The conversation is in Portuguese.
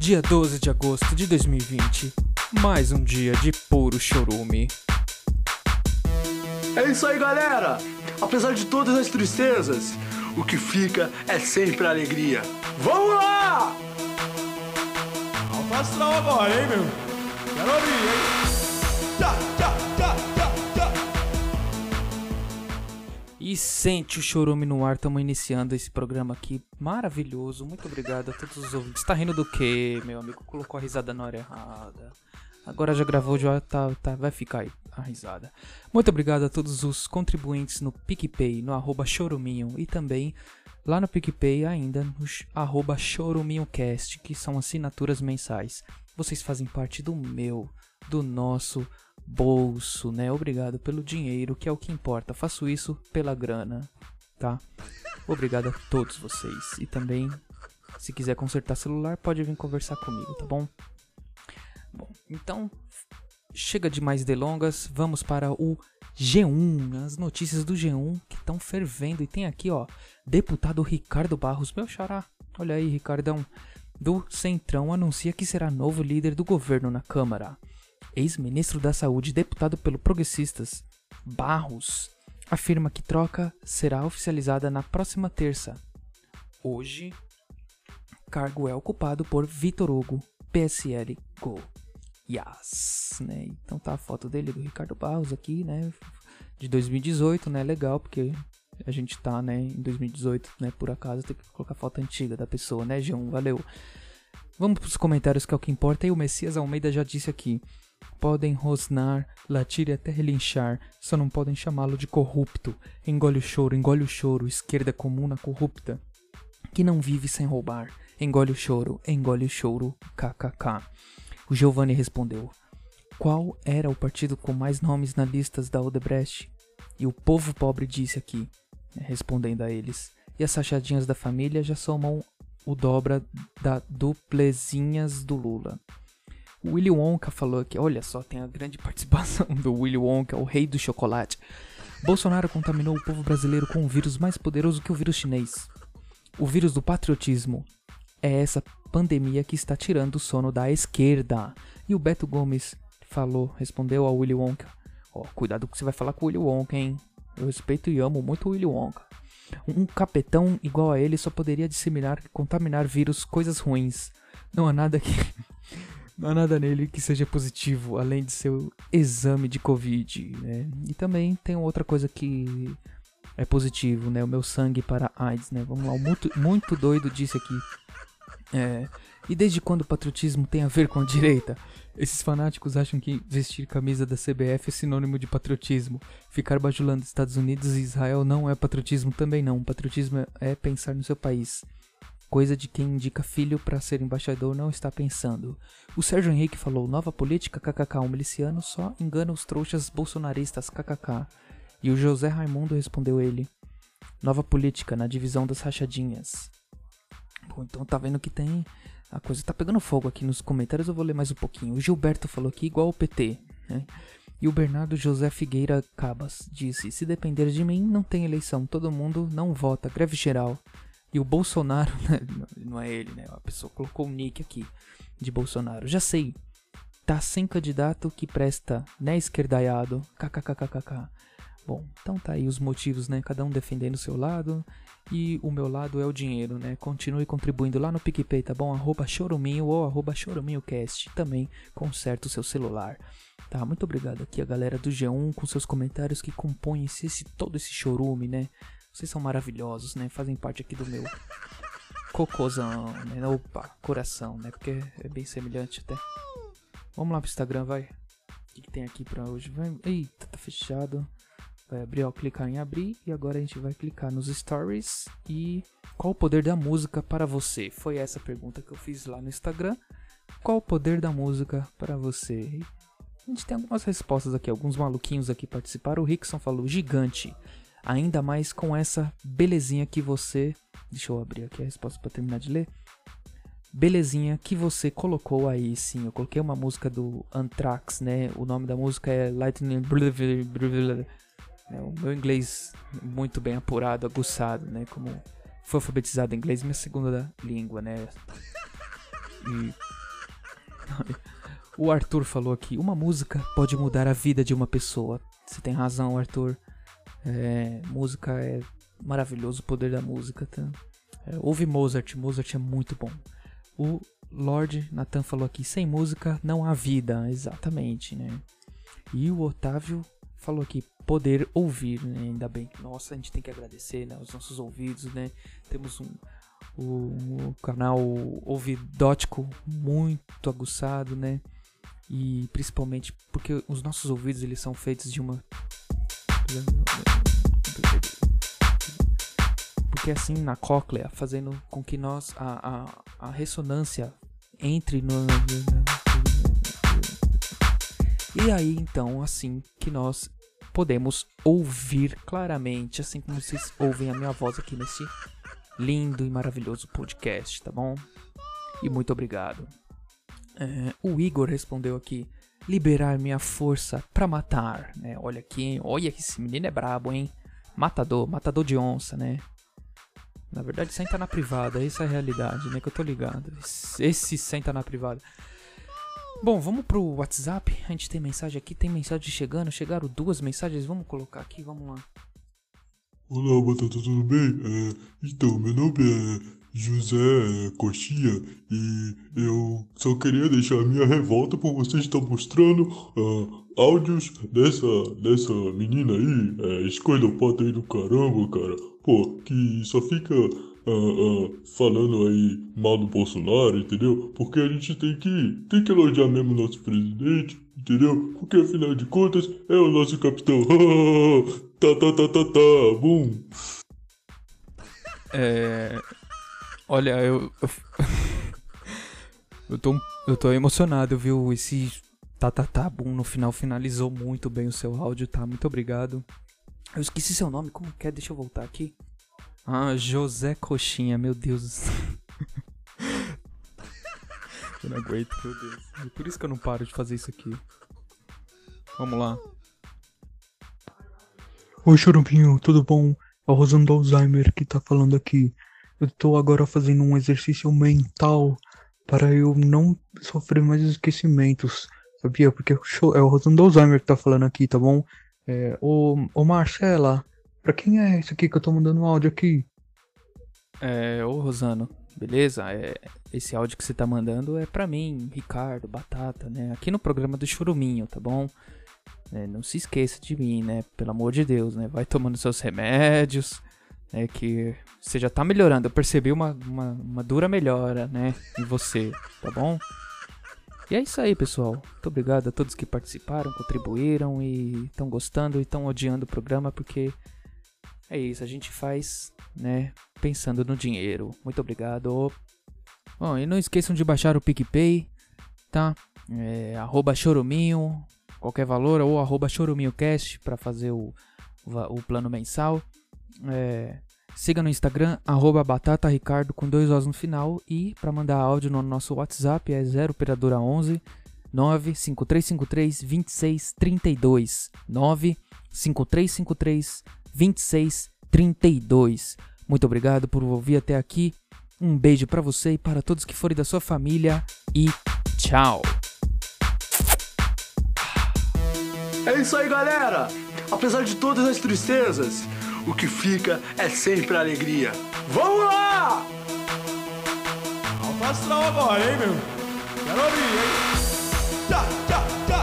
Dia 12 de agosto de 2020. Mais um dia de puro chorume. É isso aí, galera! Apesar de todas as tristezas, o que fica é sempre a alegria. Vamos lá! Astral agora, hein, meu? Quero ouvir, hein? Tchá, tchá, E sente o chorume no ar, estamos iniciando esse programa aqui maravilhoso. Muito obrigado a todos os ouvintes. Tá rindo do quê, meu amigo? Colocou a risada na hora errada. Agora já gravou, já tá, tá, vai ficar aí a risada. Muito obrigado a todos os contribuintes no PicPay, no arroba choruminho e também lá no PicPay ainda no arroba choruminhocast, que são assinaturas mensais. Vocês fazem parte do meu, do nosso bolso, né? Obrigado pelo dinheiro, que é o que importa. Faço isso pela grana, tá? Obrigado a todos vocês. E também, se quiser consertar celular, pode vir conversar comigo, tá bom? Bom, então chega de mais delongas, vamos para o G1, as notícias do G1 que estão fervendo. E tem aqui, ó, deputado Ricardo Barros, meu xará. Olha aí, Ricardão, do Centrão anuncia que será novo líder do governo na Câmara. Ex-ministro da Saúde, deputado pelo Progressistas, Barros, afirma que troca será oficializada na próxima terça. Hoje, cargo é ocupado por Vitor Hugo, PSL Go. Yes, né? Então tá a foto dele do Ricardo Barros aqui, né? De 2018, né? Legal, porque a gente tá, né, em 2018, né? Por acaso tem que colocar foto antiga da pessoa, né, G1? Valeu. Vamos pros comentários que é o que importa. E o Messias Almeida já disse aqui. Podem rosnar, latir e até relinchar, só não podem chamá-lo de corrupto. Engole o choro, engole o choro, esquerda comuna corrupta, que não vive sem roubar. Engole o choro, engole o choro, kkk. O Giovanni respondeu: Qual era o partido com mais nomes na listas da Odebrecht? E o povo pobre disse aqui, né, respondendo a eles. E as sachadinhas da família já somam o dobra da duplezinhas do Lula. O Willy Wonka falou aqui, olha só, tem a grande participação do Willy Wonka, o rei do chocolate. Bolsonaro contaminou o povo brasileiro com um vírus mais poderoso que o vírus chinês. O vírus do patriotismo é essa pandemia que está tirando o sono da esquerda. E o Beto Gomes falou, respondeu ao Willy Wonka. Ó, cuidado com o que você vai falar com o Willy Wonka, hein? Eu respeito e amo muito o Willy Wonka. Um capetão igual a ele só poderia disseminar contaminar vírus, coisas ruins. Não há nada que. Não há nada nele que seja positivo, além de seu exame de Covid, né? E também tem outra coisa que é positivo, né? O meu sangue para AIDS, né? Vamos lá, muito, muito doido disse aqui. É, e desde quando o patriotismo tem a ver com a direita? Esses fanáticos acham que vestir camisa da CBF é sinônimo de patriotismo. Ficar bajulando Estados Unidos e Israel não é patriotismo também não. Patriotismo é pensar no seu país. Coisa de quem indica filho para ser embaixador não está pensando. O Sérgio Henrique falou: nova política, kkk, um miliciano só engana os trouxas bolsonaristas, kkk. E o José Raimundo respondeu ele: nova política na divisão das rachadinhas. Bom, então tá vendo que tem. A coisa tá pegando fogo aqui nos comentários, eu vou ler mais um pouquinho. O Gilberto falou aqui igual o PT, né? E o Bernardo José Figueira Cabas disse: Se depender de mim, não tem eleição, todo mundo não vota, greve geral. E o Bolsonaro, né? não é ele, né? A pessoa colocou o nick aqui de Bolsonaro. Já sei, tá sem candidato que presta, né, esquerdaiado? KKKKK. Bom, então tá aí os motivos, né? Cada um defendendo o seu lado. E o meu lado é o dinheiro, né? Continue contribuindo lá no PicPay, tá bom? Arroba choruminho ou arroba choruminhocast. Também conserta o seu celular. Tá, muito obrigado aqui a galera do G1 com seus comentários que compõem esse, esse- todo esse chorume, né? Vocês são maravilhosos, né? Fazem parte aqui do meu cocôzão, né? Opa, coração, né? Porque é bem semelhante até. Vamos lá pro Instagram, vai. O que, que tem aqui pra hoje? Vai... Eita, tá fechado. Vai abrir, ó, clicar em abrir. E agora a gente vai clicar nos stories. E qual o poder da música para você? Foi essa pergunta que eu fiz lá no Instagram. Qual o poder da música para você? A gente tem algumas respostas aqui. Alguns maluquinhos aqui participaram. O Rickson falou gigante. Ainda mais com essa belezinha que você. Deixa eu abrir aqui a resposta para terminar de ler. Belezinha que você colocou aí, sim. Eu coloquei uma música do Anthrax, né? O nome da música é Lightning. É, o meu inglês muito bem apurado, aguçado, né? Como fui alfabetizado em inglês, minha segunda língua, né? E O Arthur falou aqui: uma música pode mudar a vida de uma pessoa. Você tem razão, Arthur. É, música é maravilhoso o poder da música. Tá? É, ouve Mozart, Mozart é muito bom. O Lord Nathan falou aqui: sem música não há vida. Exatamente, né? E o Otávio falou aqui: poder ouvir, né? Ainda bem. Nossa, a gente tem que agradecer né? os nossos ouvidos, né? Temos um, o, canal ouvidótico muito aguçado, né? E principalmente porque os nossos ouvidos eles são feitos de uma porque assim na cóclea, fazendo com que nós a, a, a ressonância entre no e aí então assim que nós podemos ouvir claramente, assim como vocês ouvem a minha voz aqui nesse lindo e maravilhoso podcast, tá bom? E muito obrigado. É, o Igor respondeu aqui: liberar minha força para matar, né? Olha aqui, olha que esse menino é brabo, hein? Matador, matador de onça, né? Na verdade, senta na privada, essa é a realidade, né? Que eu tô ligado. Esse senta na privada. Bom, vamos pro WhatsApp. A gente tem mensagem aqui, tem mensagem chegando. Chegaram duas mensagens, vamos colocar aqui, vamos lá. Olá, Batata, tudo bem? É, então, meu nome é José Coxinha e eu só queria deixar minha revolta por você estar mostrando uh, áudios dessa, dessa menina aí, é, escolhopata aí do caramba, cara. Pô, que só fica uh, uh, falando aí mal do Bolsonaro, entendeu? Porque a gente tem que, tem que elogiar mesmo nosso presidente, entendeu? Porque afinal de contas é o nosso capitão. tá, tá, tá, tá, tá, bum. É. Olha, eu. Eu, eu, tô, eu tô emocionado, viu? Esse tatatá-bum no final finalizou muito bem o seu áudio, tá? Muito obrigado. Eu esqueci seu nome, como que é? Deixa eu voltar aqui. Ah, José Coxinha, meu Deus. eu não aguento, meu Deus. É por isso que eu não paro de fazer isso aqui. Vamos lá. Oi, Churupinho, tudo bom? É o Rosando Alzheimer que tá falando aqui. Tô agora fazendo um exercício mental para eu não sofrer mais esquecimentos, sabia? Porque é o Rosando Alzheimer que tá falando aqui, tá bom? É, ô, ô Marcela, pra quem é isso aqui que eu tô mandando um áudio aqui? É, ô Rosano, beleza? É, esse áudio que você tá mandando é pra mim, Ricardo, Batata, né? Aqui no programa do Churuminho, tá bom? É, não se esqueça de mim, né? Pelo amor de Deus, né? Vai tomando seus remédios, é que você já tá melhorando. Eu percebi uma, uma, uma, dura melhora, né, em você, tá bom? E é isso aí, pessoal. Muito obrigado a todos que participaram, contribuíram e estão gostando e estão odiando o programa, porque é isso, a gente faz, né, pensando no dinheiro. Muito obrigado. Bom, e não esqueçam de baixar o PicPay, tá? É, arroba choruminho, qualquer valor, ou arroba choruminhocast para fazer o, o plano mensal. É, siga no Instagram, arroba batataricardo com dois Os no final. E para mandar áudio no nosso WhatsApp é 0 operadora 11 95353 2632 95353 2632. Muito obrigado por ouvir até aqui. Um beijo para você e para todos que forem da sua família e tchau. É isso aí, galera. Apesar de todas as tristezas, o que fica é sempre alegria. Vamos lá! Alto astral agora, hein, meu? Quero abrir, hein? Tchá, tchá, tchá.